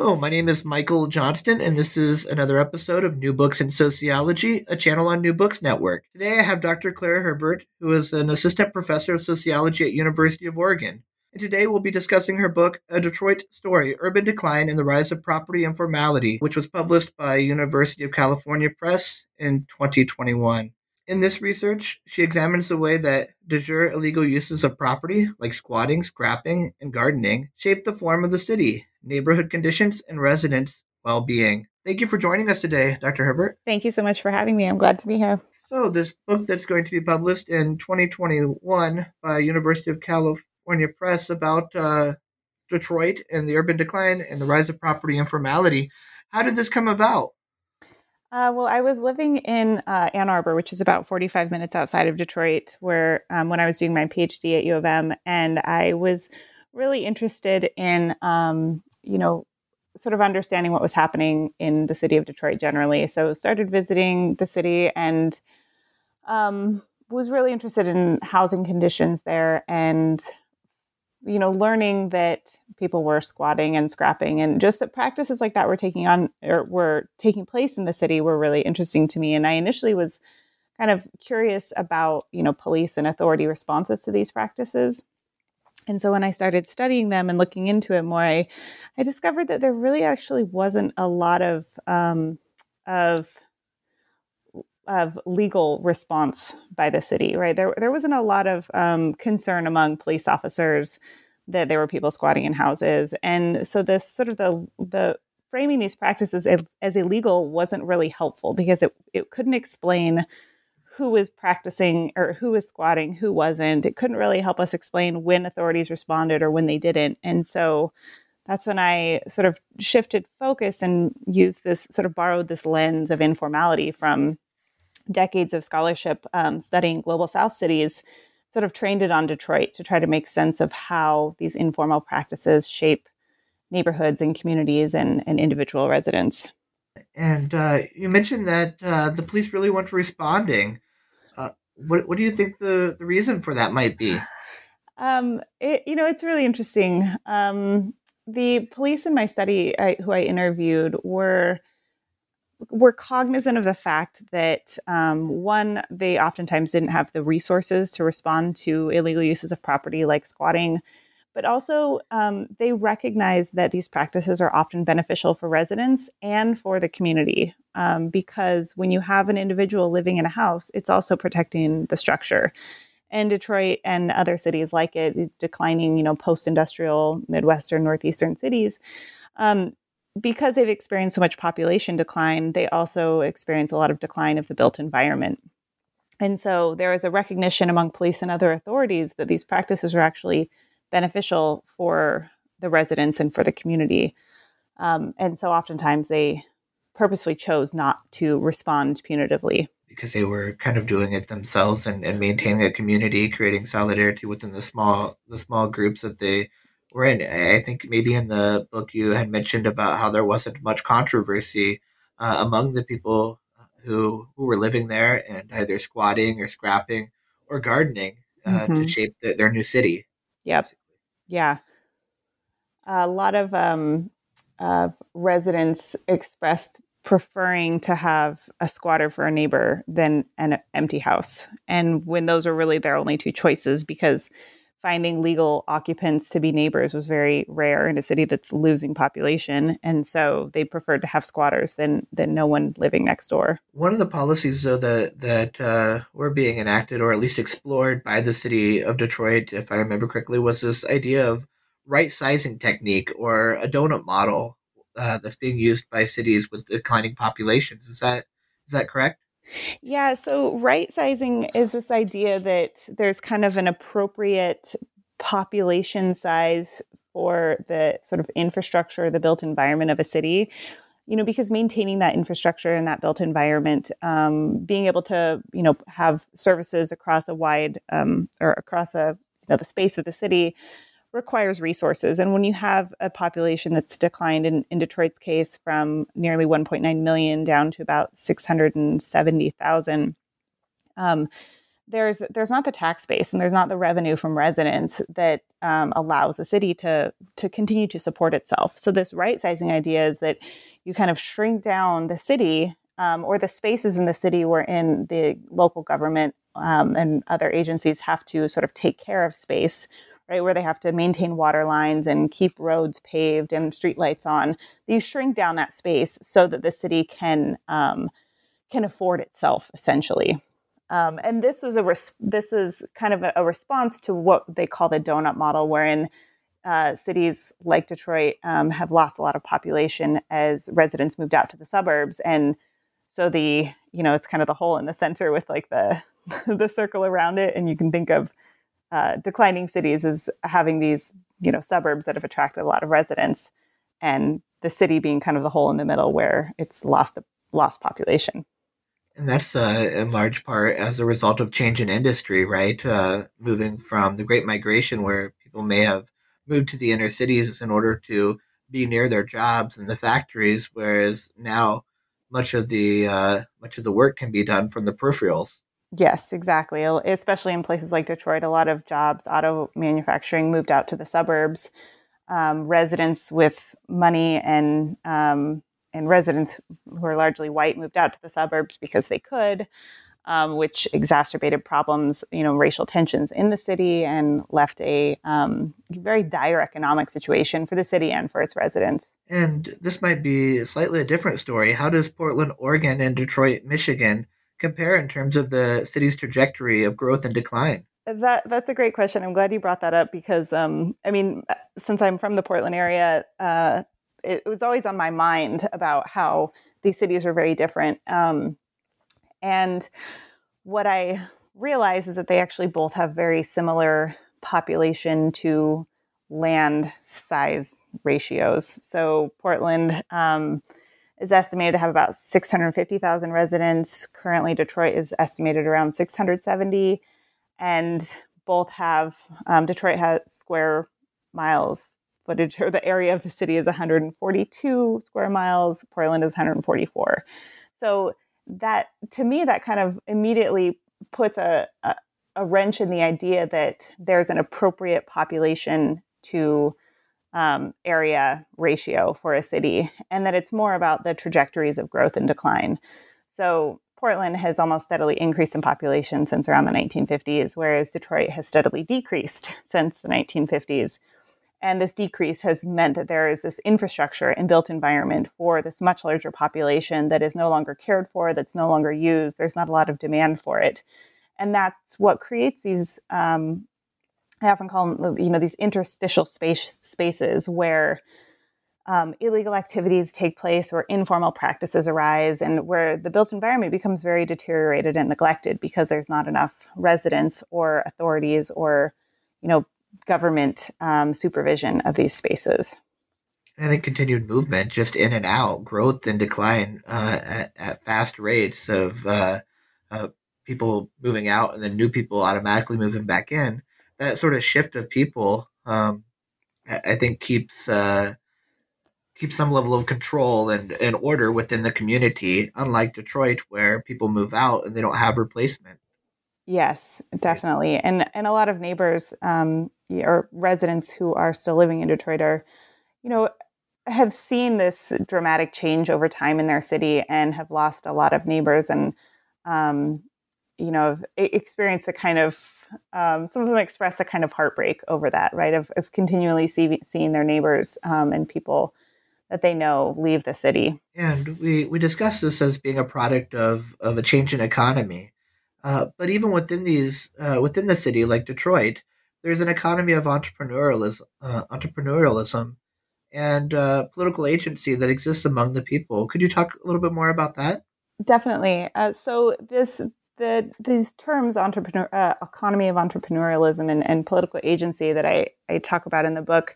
Hello, my name is Michael Johnston, and this is another episode of New Books in Sociology, a channel on New Books Network. Today I have Dr. Claire Herbert, who is an assistant professor of sociology at University of Oregon. And today we'll be discussing her book, A Detroit Story Urban Decline and the Rise of Property Informality, which was published by University of California Press in 2021. In this research, she examines the way that de jure illegal uses of property, like squatting, scrapping, and gardening, shape the form of the city, neighborhood conditions, and residents' well being. Thank you for joining us today, Dr. Herbert. Thank you so much for having me. I'm glad to be here. So, this book that's going to be published in 2021 by University of California Press about uh, Detroit and the urban decline and the rise of property informality. How did this come about? Uh, well, I was living in uh, Ann Arbor, which is about 45 minutes outside of Detroit, where um, when I was doing my PhD at U of M, and I was really interested in, um, you know, sort of understanding what was happening in the city of Detroit generally. So started visiting the city and um, was really interested in housing conditions there and you know, learning that people were squatting and scrapping and just that practices like that were taking on or were taking place in the city were really interesting to me. And I initially was kind of curious about, you know, police and authority responses to these practices. And so when I started studying them and looking into it more, I, I discovered that there really actually wasn't a lot of um, of of legal response by the city, right? There, there wasn't a lot of um, concern among police officers that there were people squatting in houses, and so this sort of the the framing these practices as, as illegal wasn't really helpful because it it couldn't explain who was practicing or who was squatting, who wasn't. It couldn't really help us explain when authorities responded or when they didn't, and so that's when I sort of shifted focus and used this sort of borrowed this lens of informality from decades of scholarship um, studying global South cities, sort of trained it on Detroit to try to make sense of how these informal practices shape neighborhoods and communities and, and individual residents. And uh, you mentioned that uh, the police really weren't responding. Uh, what, what do you think the, the reason for that might be? Um, it, you know, it's really interesting. Um, the police in my study, I, who I interviewed, were we're cognizant of the fact that um, one, they oftentimes didn't have the resources to respond to illegal uses of property like squatting, but also um, they recognize that these practices are often beneficial for residents and for the community um, because when you have an individual living in a house, it's also protecting the structure. And Detroit and other cities like it, declining, you know, post-industrial Midwestern, Northeastern cities, um, because they've experienced so much population decline, they also experience a lot of decline of the built environment. And so there is a recognition among police and other authorities that these practices are actually beneficial for the residents and for the community. Um, and so oftentimes they purposefully chose not to respond punitively. Because they were kind of doing it themselves and, and maintaining a community, creating solidarity within the small the small groups that they Right. I think maybe in the book you had mentioned about how there wasn't much controversy uh, among the people uh, who who were living there and either squatting or scrapping or gardening uh, mm-hmm. to shape the, their new city. Yep. Basically. Yeah. A lot of um, uh, residents expressed preferring to have a squatter for a neighbor than an empty house. And when those were really their only two choices, because finding legal occupants to be neighbors was very rare in a city that's losing population. And so they preferred to have squatters than than no one living next door. One of the policies though that that uh, were being enacted or at least explored by the city of detroit if i remember correctly was this idea of right sizing technique or a donut model uh, that's being used by cities with declining populations. Is that is that correct yeah, so right sizing is this idea that there's kind of an appropriate population size for the sort of infrastructure, the built environment of a city. You know, because maintaining that infrastructure and that built environment, um, being able to, you know, have services across a wide um, or across a you know the space of the city requires resources. And when you have a population that's declined in, in Detroit's case from nearly 1.9 million down to about 670,000, um, there's there's not the tax base and there's not the revenue from residents that um, allows the city to to continue to support itself. So this right sizing idea is that you kind of shrink down the city um, or the spaces in the city wherein the local government um, and other agencies have to sort of take care of space right, where they have to maintain water lines and keep roads paved and streetlights on. These shrink down that space so that the city can um, can afford itself essentially. Um, and this was a res- this is kind of a, a, response to what they call the donut model, wherein uh, cities like Detroit um, have lost a lot of population as residents moved out to the suburbs, and so the you know it's kind of the hole in the center with like the the circle around it, and you can think of uh, declining cities is having these you know suburbs that have attracted a lot of residents, and the city being kind of the hole in the middle where it's lost lost population. And that's uh, in large part as a result of change in industry, right? Uh, moving from the Great Migration, where people may have moved to the inner cities in order to be near their jobs and the factories, whereas now much of the uh, much of the work can be done from the peripherals. Yes, exactly. Especially in places like Detroit, a lot of jobs, auto manufacturing, moved out to the suburbs. Um, residents with money and um, and residents who are largely white moved out to the suburbs because they could, um, which exacerbated problems, you know, racial tensions in the city and left a um, very dire economic situation for the city and for its residents. And this might be slightly a different story. How does Portland, Oregon, and Detroit, Michigan compare in terms of the city's trajectory of growth and decline? That that's a great question. I'm glad you brought that up because um, I mean, since I'm from the Portland area, uh, it, was always on my mind about how these cities are very different. Um, and what I realize is that they actually both have very similar population to land size ratios. So Portland um, is estimated to have about 650,000 residents. Currently, Detroit is estimated around 670, and both have um, Detroit has square miles footage, or the area of the city is 142 square miles. Portland is 144. So that, to me, that kind of immediately puts a, a, a wrench in the idea that there's an appropriate population to um, area ratio for a city, and that it's more about the trajectories of growth and decline. So Portland has almost steadily increased in population since around the 1950s, whereas Detroit has steadily decreased since the 1950s. And this decrease has meant that there is this infrastructure and built environment for this much larger population that is no longer cared for, that's no longer used. There's not a lot of demand for it. And that's what creates these um, I often call them, you know, these interstitial space spaces where um, illegal activities take place, where informal practices arise, and where the built environment becomes very deteriorated and neglected because there's not enough residents or authorities or, you know, government um, supervision of these spaces. I think continued movement, just in and out, growth and decline uh, at, at, fast rates of uh, uh, people moving out and then new people automatically moving back in that sort of shift of people, um, I think keeps uh, keeps some level of control and, and order within the community. Unlike Detroit, where people move out and they don't have replacement. Yes, definitely, and and a lot of neighbors um, or residents who are still living in Detroit are, you know, have seen this dramatic change over time in their city and have lost a lot of neighbors and um, you know, experienced a kind of, um, some of them express a kind of heartbreak over that, right? Of, of continually see, seeing their neighbors um, and people that they know leave the city. And we, we discuss this as being a product of, of a change in economy. Uh, but even within these, uh, within the city, like Detroit, there's an economy of entrepreneurialism, uh, entrepreneurialism and uh, political agency that exists among the people. Could you talk a little bit more about that? Definitely. Uh, so this the these terms entrepreneur uh, economy of entrepreneurialism and, and political agency that I, I talk about in the book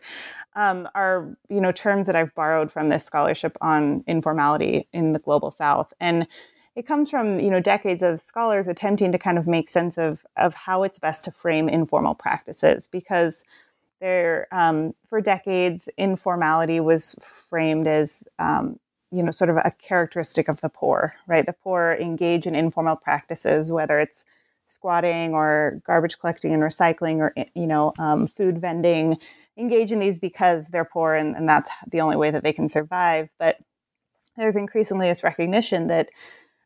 um, are you know terms that I've borrowed from this scholarship on informality in the global South, and it comes from you know decades of scholars attempting to kind of make sense of of how it's best to frame informal practices because there um, for decades informality was framed as um, you know sort of a characteristic of the poor right? The poor engage in informal practices whether it's squatting or garbage collecting and recycling or you know um, food vending engage in these because they're poor and, and that's the only way that they can survive. But there's increasingly this recognition that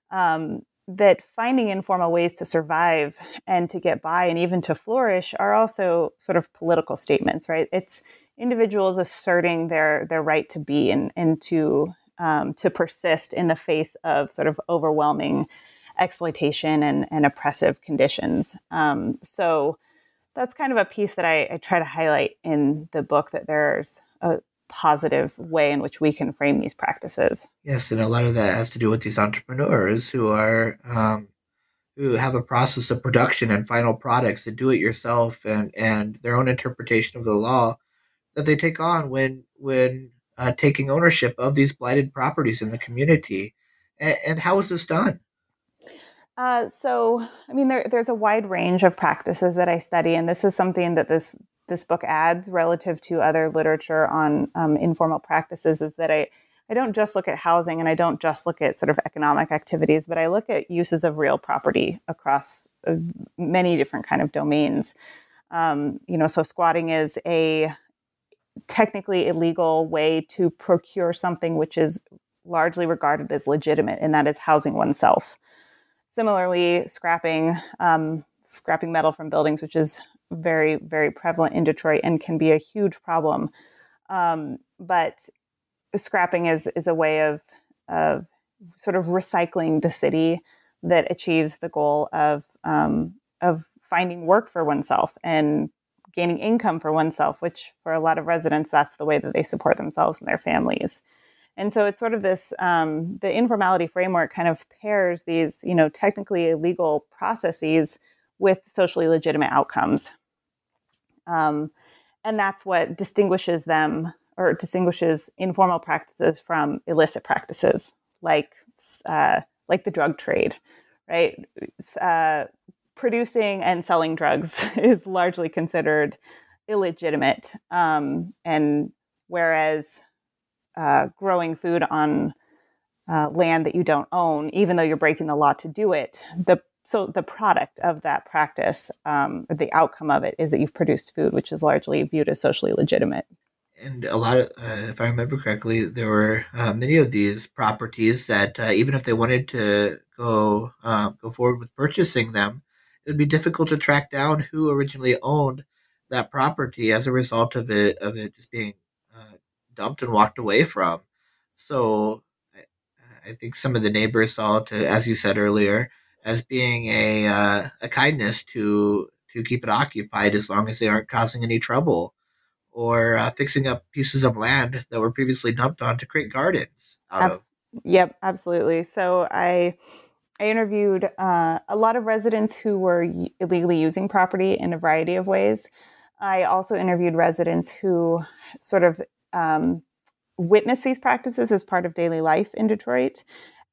um, that finding informal ways to survive and to get by and even to flourish are also sort of political statements right? It's individuals asserting their their right to be and, and to um, to persist in the face of sort of overwhelming exploitation and, and oppressive conditions. Um, so that's kind of a piece that I, I, try to highlight in the book that there's a positive way in which we can frame these practices. Yes, and a lot of that has to do with these entrepreneurs who are um, who have a process of production and final products that do it yourself and and their own interpretation of the law that they take on when when uh, taking ownership of these blighted properties in the community. And, and how is this done? Uh, so, I mean, there, there's a wide range of practices that I study, and this is something that this this book adds relative to other literature on um, informal practices. Is that I I don't just look at housing, and I don't just look at sort of economic activities, but I look at uses of real property across uh, many different kind of domains. Um, you know, so squatting is a technically illegal way to procure something which is largely regarded as legitimate, and that is housing oneself. Similarly, scrapping um, scrapping metal from buildings, which is very very prevalent in Detroit and can be a huge problem. Um, but scrapping is is a way of of sort of recycling the city that achieves the goal of um, of finding work for oneself and gaining income for oneself, which for a lot of residents, that's the way that they support themselves and their families. And so it's sort of this um, the informality framework kind of pairs these, you know, technically illegal processes with socially legitimate outcomes. Um, and that's what distinguishes them or distinguishes informal practices from illicit practices like uh, like the drug trade, right? Uh, producing and selling drugs is largely considered illegitimate, um, and whereas uh, growing food on uh, land that you don't own, even though you're breaking the law to do it. The so the product of that practice, um, the outcome of it, is that you've produced food, which is largely viewed as socially legitimate. And a lot of, uh, if I remember correctly, there were uh, many of these properties that uh, even if they wanted to go um, go forward with purchasing them, it would be difficult to track down who originally owned that property as a result of it of it just being dumped and walked away from. So I, I think some of the neighbors saw to, as you said earlier, as being a uh, a kindness to to keep it occupied as long as they aren't causing any trouble, or uh, fixing up pieces of land that were previously dumped on to create gardens out Ab- of. Yep, absolutely. So I I interviewed uh, a lot of residents who were illegally using property in a variety of ways. I also interviewed residents who sort of um, witness these practices as part of daily life in Detroit.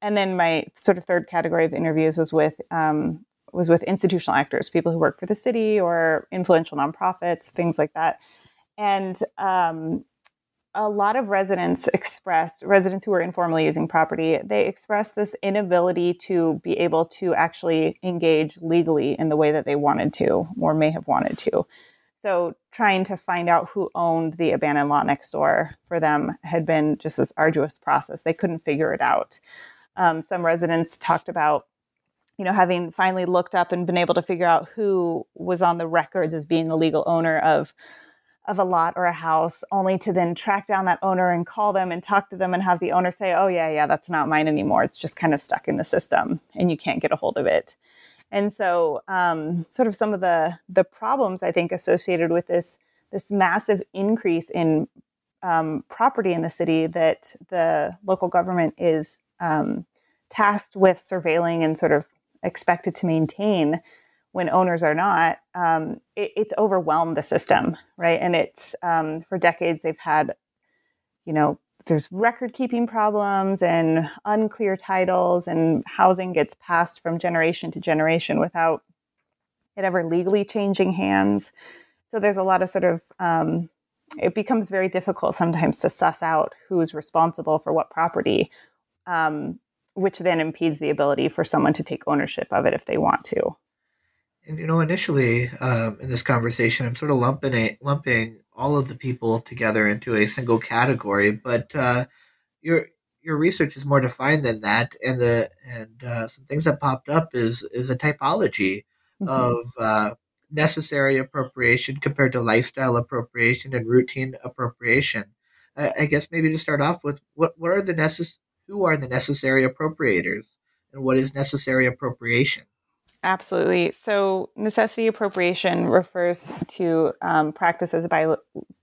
And then my sort of third category of interviews was with um, was with institutional actors, people who work for the city or influential nonprofits, things like that. And um, a lot of residents expressed, residents who were informally using property, they expressed this inability to be able to actually engage legally in the way that they wanted to or may have wanted to. So trying to find out who owned the abandoned lot next door for them had been just this arduous process. They couldn't figure it out. Um, some residents talked about, you know, having finally looked up and been able to figure out who was on the records as being the legal owner of of a lot or a house, only to then track down that owner and call them and talk to them and have the owner say, "Oh yeah, yeah, that's not mine anymore. It's just kind of stuck in the system, and you can't get a hold of it." And so, um, sort of some of the the problems I think associated with this this massive increase in um, property in the city that the local government is um, tasked with surveilling and sort of expected to maintain when owners are not, um, it, it's overwhelmed the system, right? And it's um, for decades they've had, you know, there's record keeping problems and unclear titles, and housing gets passed from generation to generation without it ever legally changing hands. So there's a lot of sort of um, it becomes very difficult sometimes to suss out who's responsible for what property, um, which then impedes the ability for someone to take ownership of it if they want to. And you know, initially um, in this conversation, I'm sort of lumping it, lumping all of the people together into a single category, but uh, your your research is more defined than that, and the and uh, some things that popped up is is a typology mm-hmm. of uh, necessary appropriation compared to lifestyle appropriation and routine appropriation. I, I guess maybe to start off with, what what are the necess- who are the necessary appropriators, and what is necessary appropriation? Absolutely. So, necessity appropriation refers to um, practices by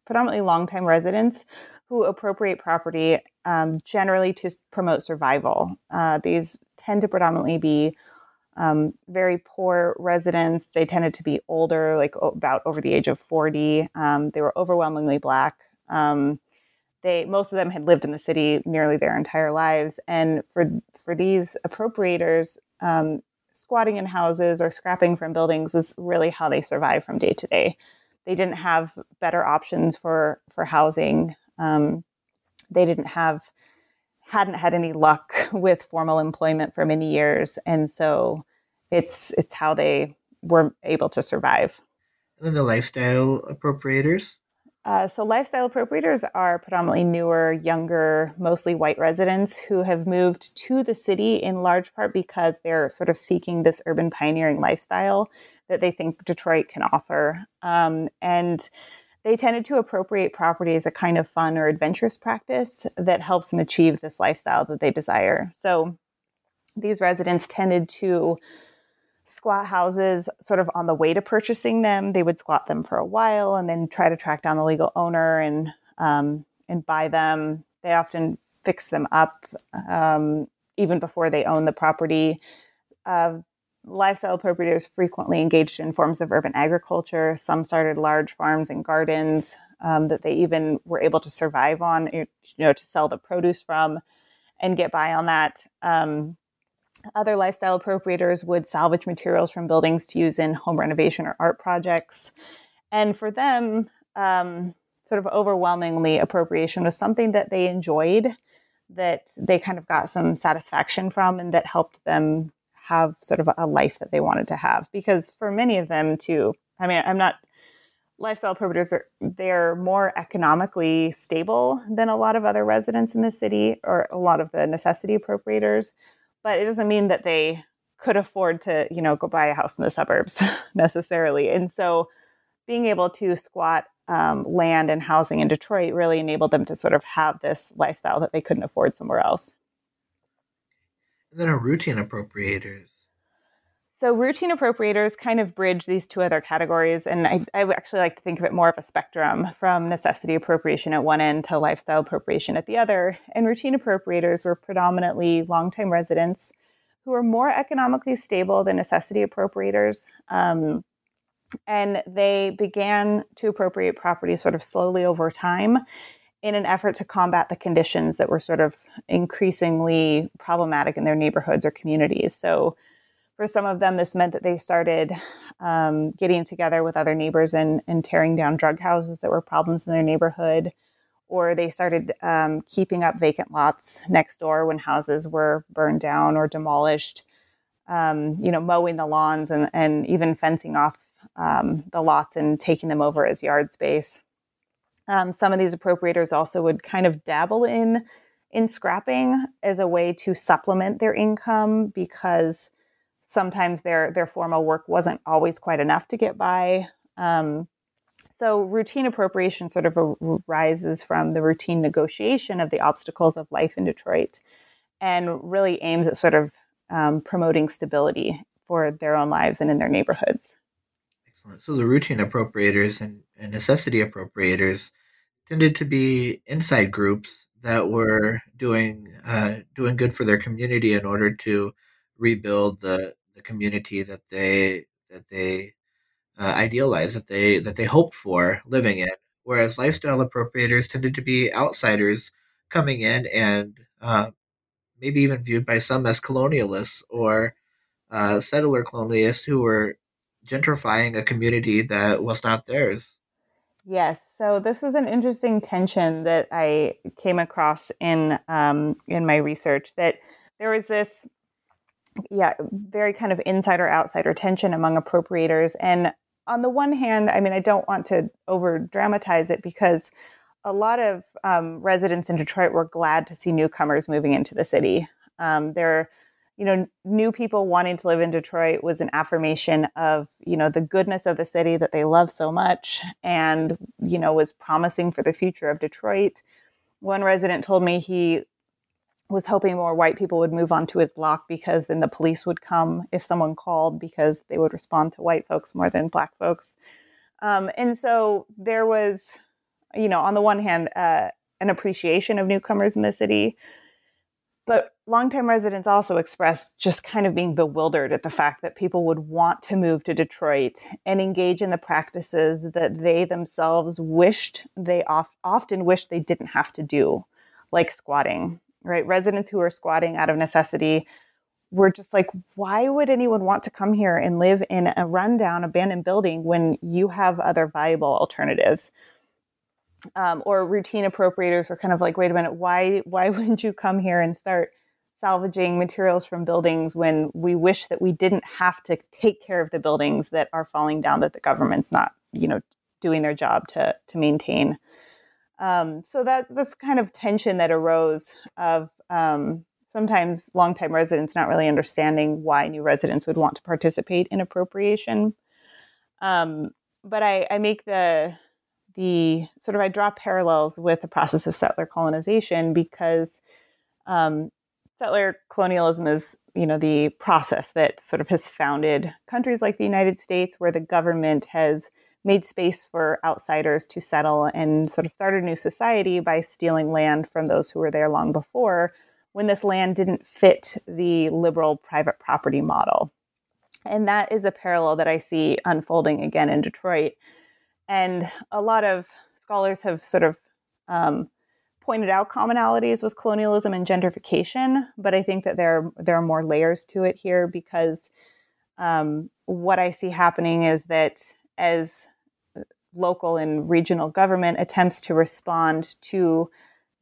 predominantly longtime residents who appropriate property um, generally to promote survival. Uh, these tend to predominantly be um, very poor residents. They tended to be older, like about over the age of 40. Um, they were overwhelmingly black. Um, they most of them had lived in the city nearly their entire lives, and for for these appropriators, um, squatting in houses or scrapping from buildings was really how they survived from day to day. They didn't have better options for for housing. Um, they didn't have hadn't had any luck with formal employment for many years, and so it's it's how they were able to survive. And then the lifestyle appropriators. Uh, so, lifestyle appropriators are predominantly newer, younger, mostly white residents who have moved to the city in large part because they're sort of seeking this urban pioneering lifestyle that they think Detroit can offer. Um, and they tended to appropriate property as a kind of fun or adventurous practice that helps them achieve this lifestyle that they desire. So these residents tended to squat houses sort of on the way to purchasing them. They would squat them for a while and then try to track down the legal owner and um, and buy them. They often fix them up um, even before they own the property. Uh, lifestyle appropriators frequently engaged in forms of urban agriculture. Some started large farms and gardens um, that they even were able to survive on, you know, to sell the produce from and get by on that. Um, other lifestyle appropriators would salvage materials from buildings to use in home renovation or art projects. And for them, um, sort of overwhelmingly, appropriation was something that they enjoyed, that they kind of got some satisfaction from, and that helped them have sort of a life that they wanted to have. Because for many of them, too, I mean, I'm not lifestyle appropriators are they're more economically stable than a lot of other residents in the city or a lot of the necessity appropriators but it doesn't mean that they could afford to you know go buy a house in the suburbs necessarily and so being able to squat um, land and housing in detroit really enabled them to sort of have this lifestyle that they couldn't afford somewhere else and then a routine appropriators. So routine appropriators kind of bridge these two other categories, and I, I actually like to think of it more of a spectrum from necessity appropriation at one end to lifestyle appropriation at the other. And routine appropriators were predominantly longtime residents who were more economically stable than necessity appropriators. Um, and they began to appropriate property sort of slowly over time in an effort to combat the conditions that were sort of increasingly problematic in their neighborhoods or communities. So, for some of them, this meant that they started um, getting together with other neighbors and, and, tearing down drug houses that were problems in their neighborhood, or they started um, keeping up vacant lots next door when houses were burned down or demolished. Um, you know, mowing the lawns and, and even fencing off um, the lots and taking them over as yard space. Um, some of these appropriators also would kind of dabble in in scrapping as a way to supplement their income because sometimes their their formal work wasn't always quite enough to get by. Um, so routine appropriation sort of arises from the routine negotiation of the obstacles of life in Detroit, and really aims at sort of um, promoting stability for their own lives and in their neighborhoods. Excellent. So the routine appropriators and, and necessity appropriators tended to be inside groups that were doing uh, doing good for their community in order to rebuild the, the community that they that they uh, idealized, that they that they hoped for living in. Whereas lifestyle appropriators tended to be outsiders coming in and uh, maybe even viewed by some as colonialists or uh, settler colonialists who were gentrifying a community that was not theirs. Yes. So this is an interesting tension that I came across in um, in my research. That there was this, yeah, very kind of insider outsider tension among appropriators. And on the one hand, I mean, I don't want to over dramatize it because a lot of um, residents in Detroit were glad to see newcomers moving into the city. Um, there you know, new people wanting to live in Detroit was an affirmation of, you know, the goodness of the city that they love so much and, you know, was promising for the future of Detroit. One resident told me he was hoping more white people would move onto his block because then the police would come if someone called because they would respond to white folks more than black folks. Um, and so there was, you know, on the one hand, uh, an appreciation of newcomers in the city, but longtime residents also expressed just kind of being bewildered at the fact that people would want to move to Detroit and engage in the practices that they themselves wished they oft- often wished they didn't have to do, like squatting, right? Residents who are squatting out of necessity were just like, why would anyone want to come here and live in a rundown, abandoned building when you have other viable alternatives? um, or routine appropriators were kind of like, wait a minute, why why wouldn't you come here and start salvaging materials from buildings when we wish that we didn't have to take care of the buildings that are falling down that the government's not, you know, doing their job to to maintain. Um, so that that's kind of tension that arose of um, sometimes longtime residents not really understanding why new residents would want to participate in appropriation. Um, but I, I make the the sort of I draw parallels with the process of settler colonization because um, settler colonialism is you know the process that sort of has founded countries like the United States where the government has made space for outsiders to settle and sort of start a new society by stealing land from those who were there long before when this land didn't fit the liberal private property model. And that is a parallel that I see unfolding again in Detroit and a lot of scholars have sort of um, pointed out commonalities with colonialism and gentrification, but I think that there there are more layers to it here because um, what I see happening is that as local and regional government attempts to respond to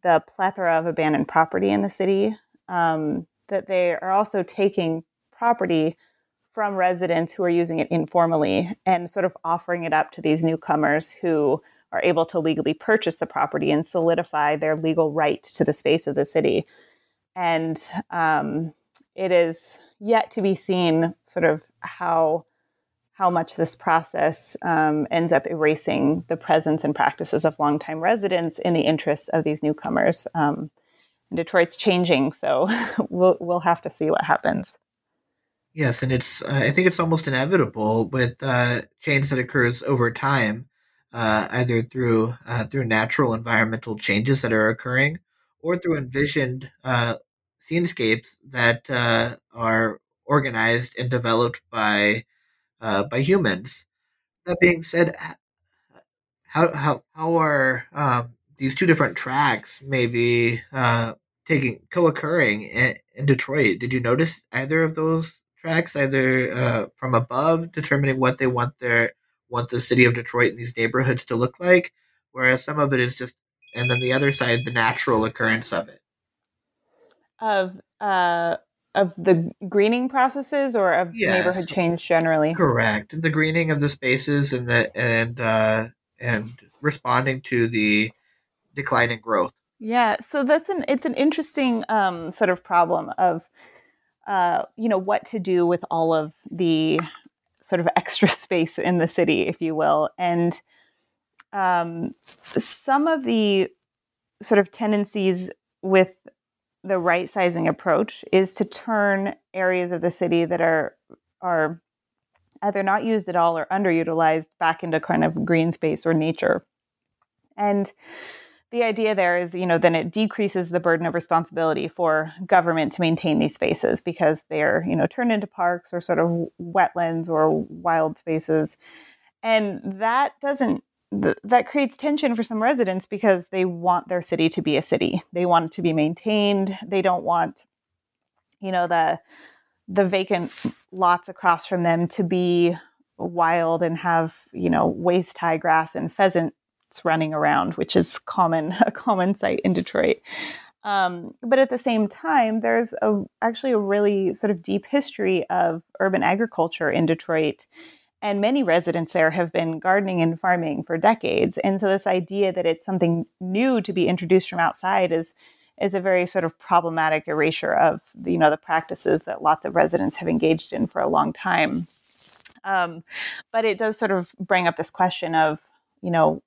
the plethora of abandoned property in the city, um, that they are also taking property from residents who are using it informally and sort of offering it up to these newcomers who are able to legally purchase the property and solidify their legal right to the space of the city. And um, it is yet to be seen, sort of how how much this process um, ends up erasing the presence and practices of longtime residents in the interests of these newcomers. Um, Detroit's changing, so we'll we'll have to see what happens. Yes, and it's uh, I think it's almost inevitable with uh, change that occurs over time, uh, either through uh, through natural environmental changes that are occurring, or through envisioned uh, scenescapes that uh, are organized and developed by by humans. That being said, how how how are um, these two different tracks maybe uh, taking co-occurring in, in Detroit? Did you notice either of those tracks, either uh, from above, determining what they want their want the city of Detroit and these neighborhoods to look like, whereas some of it is just, and then the other side, the natural occurrence of it. Of uh, of the greening processes, or of yes. neighborhood change generally. Correct. The greening of the spaces and the and uh, and responding to the declining growth. Yeah, so that's an it's an interesting um, sort of problem of uh, you know, what to do with all of the sort of extra space in the city, if you will. And um, some of the sort of tendencies with the right sizing approach is to turn areas of the city that are are either not used at all or underutilized back into kind of green space or nature. And the idea there is, you know, then it decreases the burden of responsibility for government to maintain these spaces because they're, you know, turned into parks or sort of wetlands or wild spaces. And that doesn't th- that creates tension for some residents because they want their city to be a city. They want it to be maintained. They don't want, you know, the the vacant lots across from them to be wild and have, you know, waist high grass and pheasants running around, which is common a common sight in Detroit. Um, but at the same time, there's a, actually a really sort of deep history of urban agriculture in Detroit and many residents there have been gardening and farming for decades. And so this idea that it's something new to be introduced from outside is is a very sort of problematic erasure of you know the practices that lots of residents have engaged in for a long time. Um, but it does sort of bring up this question of you know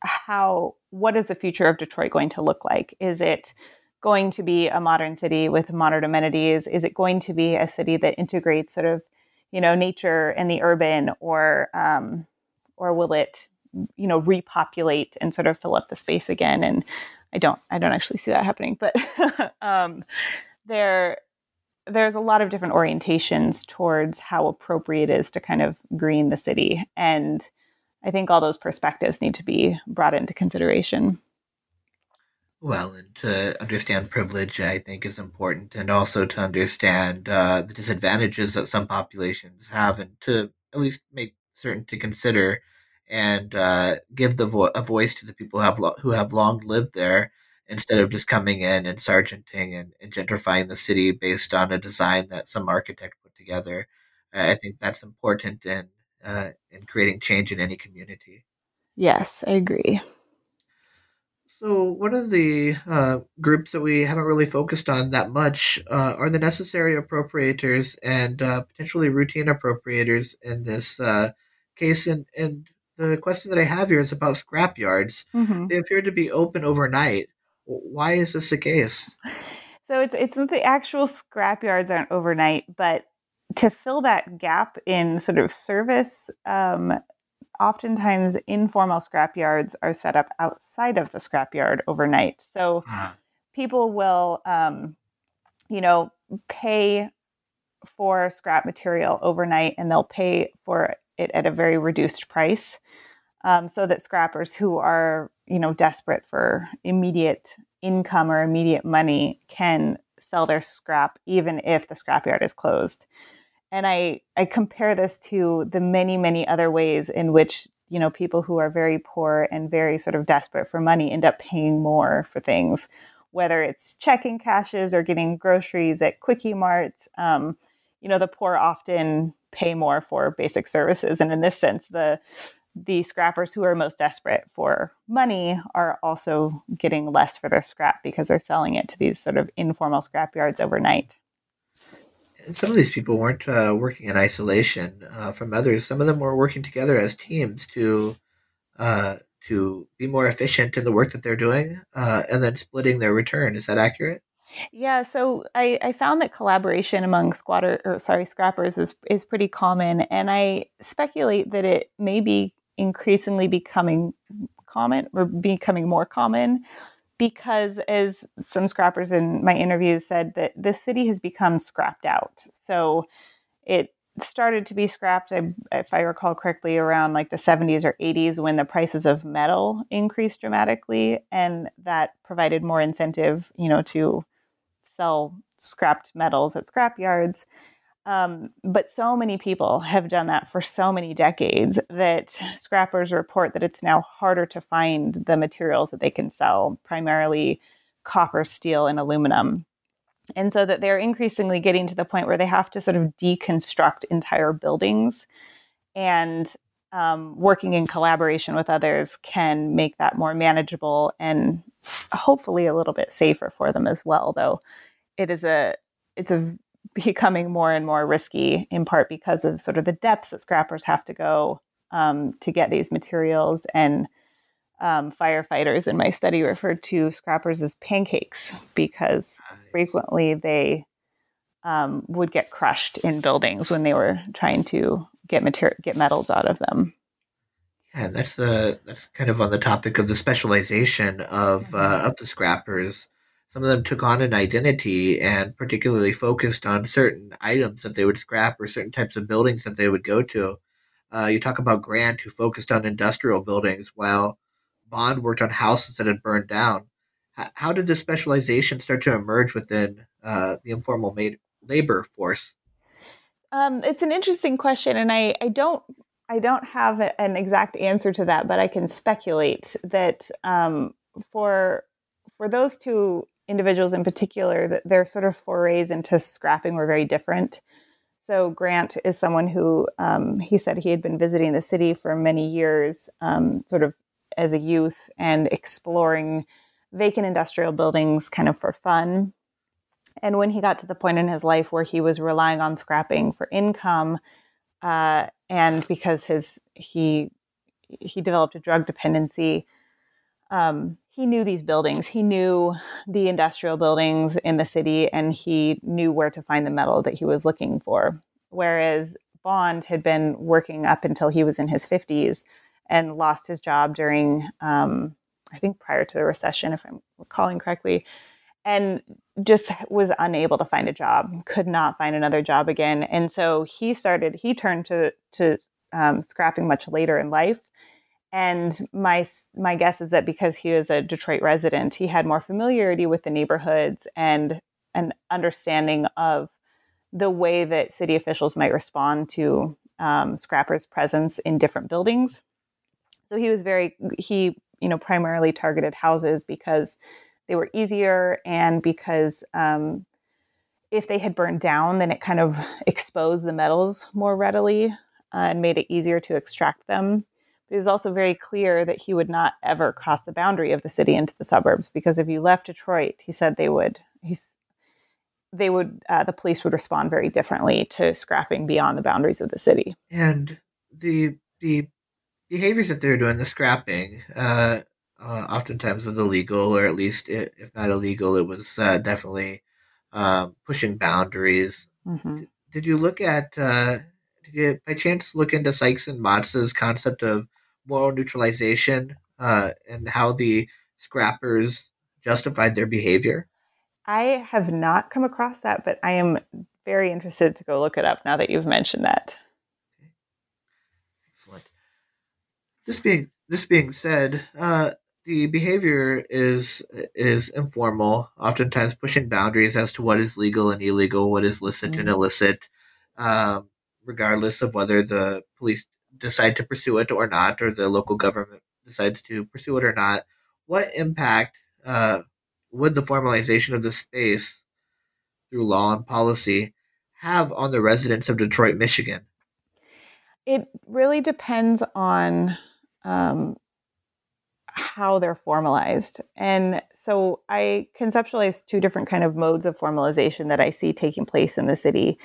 how what is the future of Detroit going to look like? Is it going to be a modern city with modern amenities? Is it going to be a city that integrates sort of you know nature and the urban or um, or will it you know repopulate and sort of fill up the space again? And i don't i don't actually see that happening but um, there there's a lot of different orientations towards how appropriate it is to kind of green the city. And i think all those perspectives need to be brought into consideration well, and to understand privilege, I think, is important, and also to understand uh, the disadvantages that some populations have, and to at least make certain to consider and uh, give the vo- a voice to the people who have lo- who have long lived there, instead of just coming in and sargenting and, and gentrifying the city based on a design that some architect put together. I think that's important in uh, in creating change in any community. Yes, I agree. So, one of the uh, groups that we haven't really focused on that much uh, are the necessary appropriators and uh, potentially routine appropriators in this uh, case. And, and the question that I have here is about scrap yards. Mm-hmm. They appear to be open overnight. Why is this the case? So, it's, it's the actual scrap yards aren't overnight, but to fill that gap in sort of service, um, oftentimes informal scrap yards are set up outside of the scrapyard overnight. So people will, um, you know, pay for scrap material overnight and they'll pay for it at a very reduced price um, so that scrappers who are, you know, desperate for immediate income or immediate money can sell their scrap even if the scrapyard is closed and I I compare this to the many many other ways in which you know people who are very poor and very sort of desperate for money end up paying more for things, whether it's checking cashes or getting groceries at quickie marts. Um, you know, the poor often pay more for basic services, and in this sense, the the scrappers who are most desperate for money are also getting less for their scrap because they're selling it to these sort of informal scrap yards overnight some of these people weren't uh, working in isolation uh, from others. Some of them were working together as teams to uh, to be more efficient in the work that they're doing, uh, and then splitting their return. Is that accurate? Yeah, so I, I found that collaboration among squatter or sorry scrappers is is pretty common, and I speculate that it may be increasingly becoming common or becoming more common because as some scrappers in my interviews said that the city has become scrapped out. So it started to be scrapped if i recall correctly around like the 70s or 80s when the prices of metal increased dramatically and that provided more incentive you know to sell scrapped metals at scrap yards um, but so many people have done that for so many decades that scrappers report that it's now harder to find the materials that they can sell, primarily copper, steel, and aluminum. And so that they're increasingly getting to the point where they have to sort of deconstruct entire buildings. And um, working in collaboration with others can make that more manageable and hopefully a little bit safer for them as well. Though it is a it's a becoming more and more risky, in part because of sort of the depths that scrappers have to go um, to get these materials. And um, firefighters in my study referred to scrappers as pancakes because frequently they um, would get crushed in buildings when they were trying to get material, get metals out of them. Yeah, that's the that's kind of on the topic of the specialization of uh, mm-hmm. of the scrappers. Some of them took on an identity and particularly focused on certain items that they would scrap or certain types of buildings that they would go to. Uh, you talk about Grant, who focused on industrial buildings, while Bond worked on houses that had burned down. H- how did this specialization start to emerge within uh, the informal labor force? Um, it's an interesting question, and I, I don't I don't have an exact answer to that, but I can speculate that um, for for those two individuals in particular, that their sort of forays into scrapping were very different. So Grant is someone who um, he said he had been visiting the city for many years, um, sort of as a youth, and exploring vacant industrial buildings kind of for fun. And when he got to the point in his life where he was relying on scrapping for income, uh, and because his he he developed a drug dependency, um, he knew these buildings. He knew the industrial buildings in the city, and he knew where to find the metal that he was looking for. Whereas Bond had been working up until he was in his fifties and lost his job during, um, I think, prior to the recession, if I'm recalling correctly and just was unable to find a job could not find another job again and so he started he turned to to um, scrapping much later in life and my my guess is that because he was a detroit resident he had more familiarity with the neighborhoods and an understanding of the way that city officials might respond to um, scrappers presence in different buildings so he was very he you know primarily targeted houses because they were easier and because um, if they had burned down, then it kind of exposed the metals more readily uh, and made it easier to extract them. But it was also very clear that he would not ever cross the boundary of the city into the suburbs because if you left Detroit, he said they would. He's, they would. Uh, the police would respond very differently to scrapping beyond the boundaries of the city. And the the behaviors that they're doing, the scrapping, uh, uh, oftentimes was illegal, or at least it, if not illegal, it was uh, definitely um, pushing boundaries. Mm-hmm. D- did you look at? Uh, did you by chance look into Sykes and Matza's concept of moral neutralization uh, and how the scrappers justified their behavior? I have not come across that, but I am very interested to go look it up now that you've mentioned that. Okay. Excellent. This being this being said, uh, the behavior is is informal, oftentimes pushing boundaries as to what is legal and illegal, what is licit mm-hmm. and illicit, um, regardless of whether the police decide to pursue it or not, or the local government decides to pursue it or not. What impact uh, would the formalization of the space through law and policy have on the residents of Detroit, Michigan? It really depends on um, how they're formalized. And so I conceptualize two different kind of modes of formalization that I see taking place in the city.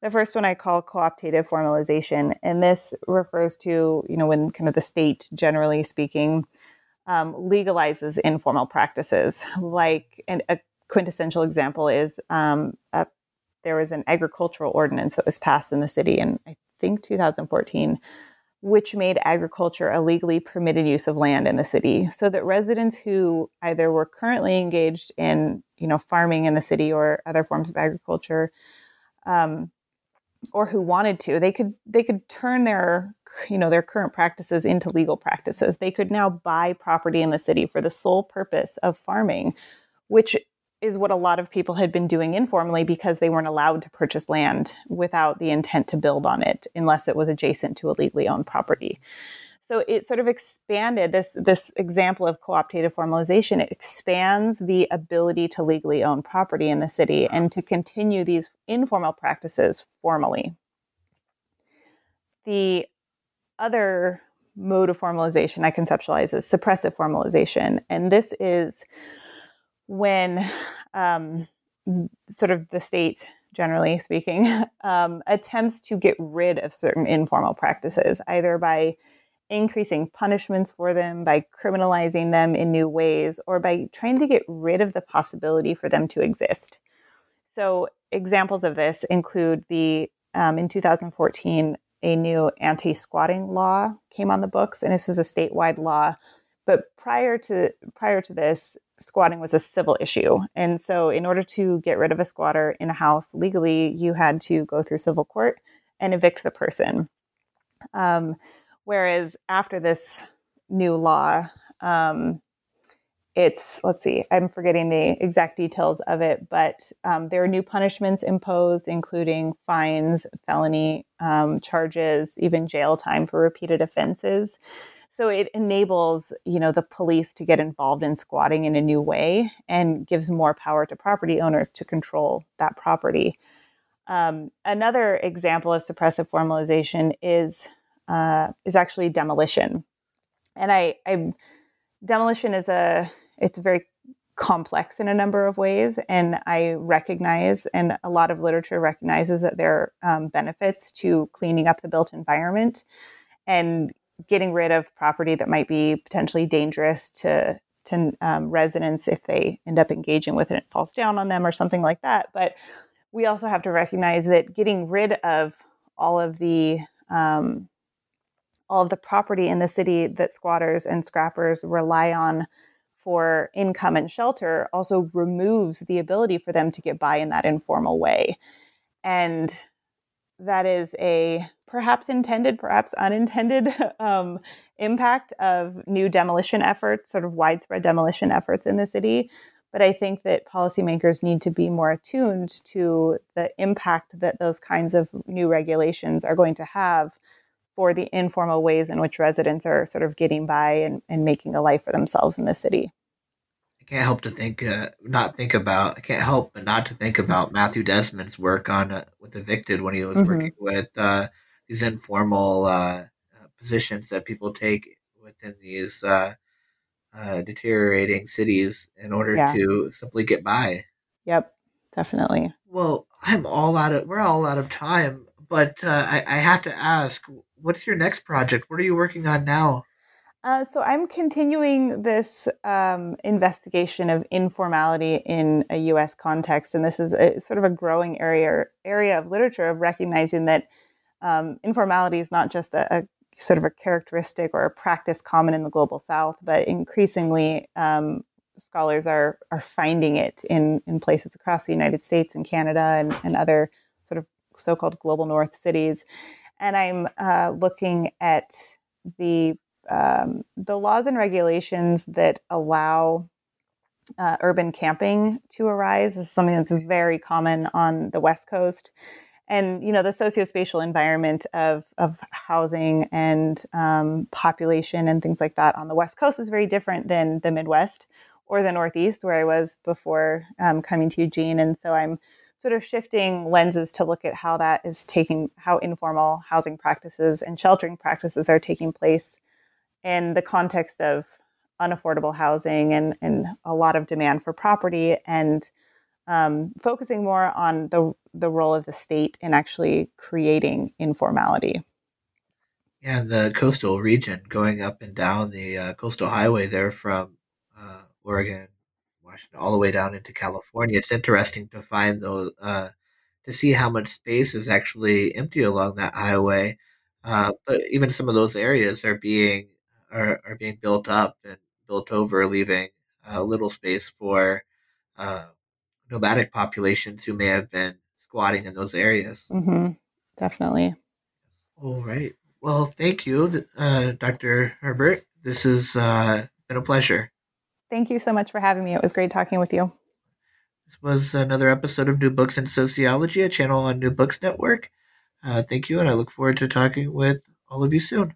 The first one I call cooptative formalization, and this refers to, you know, when kind of the state, generally speaking, um, legalizes informal practices. Like an, a quintessential example is um, a, there was an agricultural ordinance that was passed in the city in, I think, 2014 which made agriculture a legally permitted use of land in the city so that residents who either were currently engaged in you know farming in the city or other forms of agriculture um, or who wanted to they could they could turn their you know their current practices into legal practices they could now buy property in the city for the sole purpose of farming which is what a lot of people had been doing informally because they weren't allowed to purchase land without the intent to build on it unless it was adjacent to a legally owned property. So it sort of expanded this this example of cooptative formalization. It expands the ability to legally own property in the city and to continue these informal practices formally. The other mode of formalization I conceptualize as suppressive formalization, and this is when um, sort of the state, generally speaking, um, attempts to get rid of certain informal practices, either by increasing punishments for them, by criminalizing them in new ways, or by trying to get rid of the possibility for them to exist. So, examples of this include the um, in 2014 a new anti squatting law came on the books, and this is a statewide law. But prior to prior to this, squatting was a civil issue, and so in order to get rid of a squatter in a house legally, you had to go through civil court and evict the person. Um, whereas after this new law, um, it's let's see i'm forgetting the exact details of it but um, there are new punishments imposed including fines felony um, charges even jail time for repeated offenses. So it enables you know the police to get involved in squatting in a new way and gives more power to property owners to control that property. Um, another example of suppressive formalization is uh, is actually demolition and i i demolition is a it's very complex in a number of ways. And I recognize, and a lot of literature recognizes that there are um, benefits to cleaning up the built environment and getting rid of property that might be potentially dangerous to to um, residents if they end up engaging with it and it falls down on them or something like that. But we also have to recognize that getting rid of all of the um, all of the property in the city that squatters and scrappers rely on for income and shelter also removes the ability for them to get by in that informal way. And that is a perhaps intended, perhaps unintended um, impact of new demolition efforts, sort of widespread demolition efforts in the city. But I think that policymakers need to be more attuned to the impact that those kinds of new regulations are going to have for the informal ways in which residents are sort of getting by and, and making a life for themselves in the city I can't help to think, uh, not think about. I can't help but not to think about Matthew Desmond's work on uh, with Evicted when he was mm-hmm. working with uh, these informal uh, uh, positions that people take within these uh, deteriorating cities in order yeah. to simply get by. Yep, definitely. Well, I'm all out of. We're all out of time, but I, I have to ask, what's your next project? What are you working on now? Uh, so I'm continuing this um, investigation of informality in a U.S. context, and this is a, sort of a growing area area of literature of recognizing that um, informality is not just a, a, sort of a characteristic or a practice common in the global South, but increasingly um, scholars are are finding it in in places across the United States and Canada and, and other sort of so-called global North cities, and I'm uh, looking at the um, the laws and regulations that allow uh, urban camping to arise this is something that's very common on the West Coast. And you know the sociospatial environment of of housing and um, population and things like that on the West Coast is very different than the Midwest or the Northeast, where I was before um, coming to Eugene. And so I'm sort of shifting lenses to look at how that is taking, how informal housing practices and sheltering practices are taking place in the context of unaffordable housing and, and a lot of demand for property and um, focusing more on the, the role of the state in actually creating informality. Yeah, the coastal region going up and down the uh, coastal highway there from uh, Oregon, Washington, all the way down into California. It's interesting to find those, uh, to see how much space is actually empty along that highway. Uh, but even some of those areas are being are, are being built up and built over, leaving a little space for uh, nomadic populations who may have been squatting in those areas. Mm-hmm. Definitely. All right. Well, thank you, uh, Dr. Herbert. This has uh, been a pleasure. Thank you so much for having me. It was great talking with you. This was another episode of New Books in Sociology, a channel on New Books Network. Uh, thank you, and I look forward to talking with all of you soon.